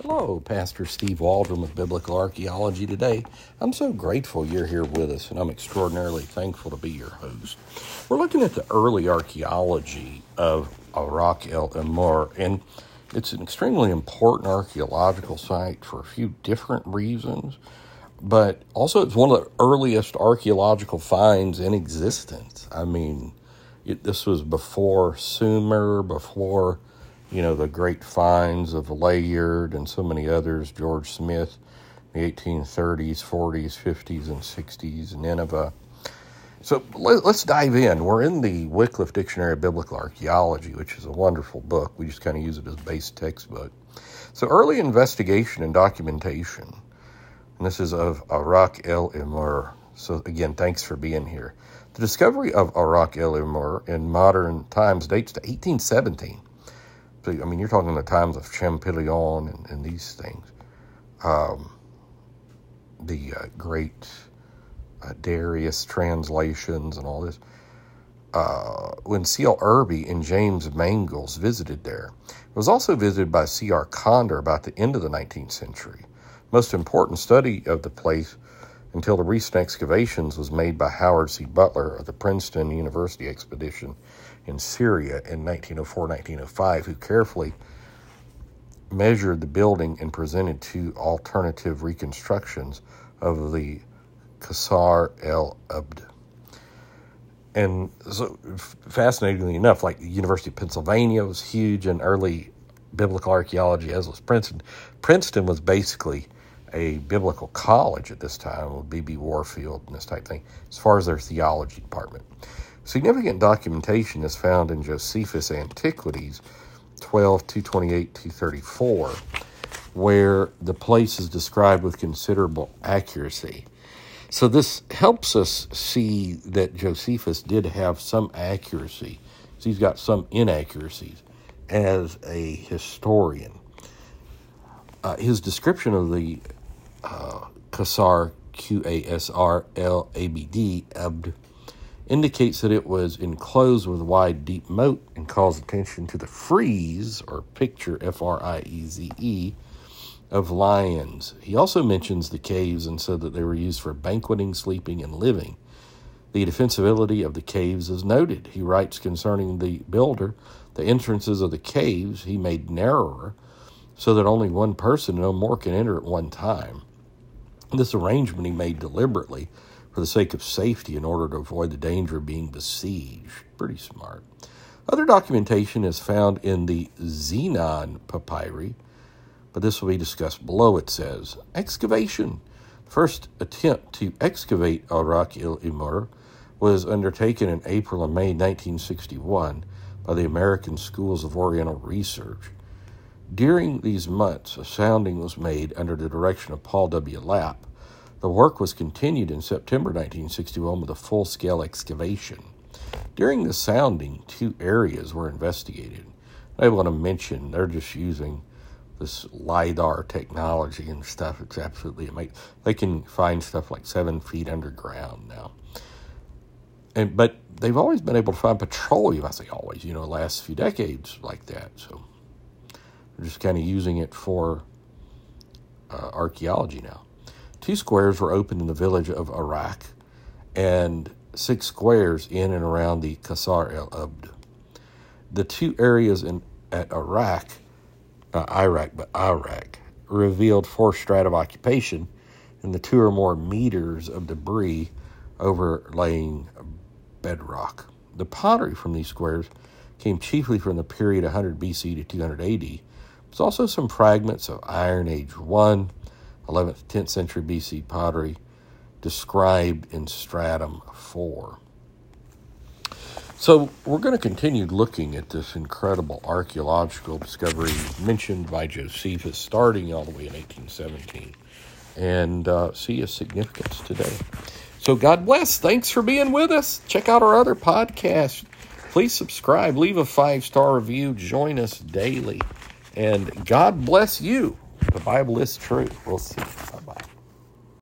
Hello, Pastor Steve Waldron with Biblical Archaeology today. I'm so grateful you're here with us, and I'm extraordinarily thankful to be your host. We're looking at the early archaeology of Araq el-Emir, and it's an extremely important archaeological site for a few different reasons, but also it's one of the earliest archaeological finds in existence. I mean, it, this was before Sumer, before you know, the great finds of Layard and so many others, George Smith, the 1830s, 40s, 50s, and 60s, Nineveh. So let, us dive in. We're in the Wycliffe Dictionary of Biblical Archaeology, which is a wonderful book. We just kind of use it as a base textbook. So early investigation and documentation, and this is of Araq el-Emir. So again, thanks for being here. The discovery of Araq el-Emir in modern times dates to 1817 I mean, you're talking the times of Champollion and, and these things. Um, the uh, great uh, Darius translations and all this. Uh, when C.L. Irby and James Mangles visited there. It was also visited by C.R. Conder about the end of the 19th century. Most important study of the place until the recent excavations was made by Howard C. Butler of the Princeton University expedition in Syria in 1904 1905, who carefully measured the building and presented two alternative reconstructions of the Qasr el Abd. And so, fascinatingly enough, like the University of Pennsylvania was huge in early biblical archaeology, as was Princeton. Princeton was basically a biblical college at this time with B.B. Warfield and this type of thing, as far as their theology department. Significant documentation is found in Josephus Antiquities 12, 228, 234, where the place is described with considerable accuracy. So this helps us see that Josephus did have some accuracy. So he's got some inaccuracies as a historian. Uh, his description of the uh, Qasr, Q A S R L A B D, Abd, indicates that it was enclosed with a wide, deep moat and calls attention to the frieze, or picture, F R I E Z E, of lions. He also mentions the caves and said that they were used for banqueting, sleeping, and living. The defensibility of the caves is noted. He writes concerning the builder, the entrances of the caves he made narrower so that only one person, no more, can enter at one time. This arrangement he made deliberately for the sake of safety in order to avoid the danger of being besieged. Pretty smart. Other documentation is found in the Zenon papyri, but this will be discussed below. It says excavation. First attempt to excavate Araq el-Emir was undertaken in April and May 1961 by the American Schools of Oriental Research. During these months, a sounding was made under the direction of Paul W. Lapp the work was continued in September 1961 with a full scale excavation. During the sounding, two areas were investigated. I want to mention they're just using this LIDAR technology and stuff. It's absolutely amazing. They can find stuff like seven feet underground now. And But they've always been able to find petroleum, I say always, you know, last few decades like that. So they're just kind of using it for uh, archaeology now. Two squares were opened in the village of Araq and six squares in and around the Qasr el Abd. The two areas in at Araq, not uh, Iraq, but Araq, revealed four strata of occupation and the two or more meters of debris overlaying bedrock. The pottery from these squares came chiefly from the period 100 BC to 200 AD. There's also some fragments of Iron Age 1, 11th, 10th century BC pottery described in stratum 4. So, we're going to continue looking at this incredible archaeological discovery mentioned by Josephus starting all the way in 1817 and uh, see its significance today. So, God bless. Thanks for being with us. Check out our other podcast. Please subscribe, leave a five star review, join us daily, and God bless you. The Bible is true. We'll see.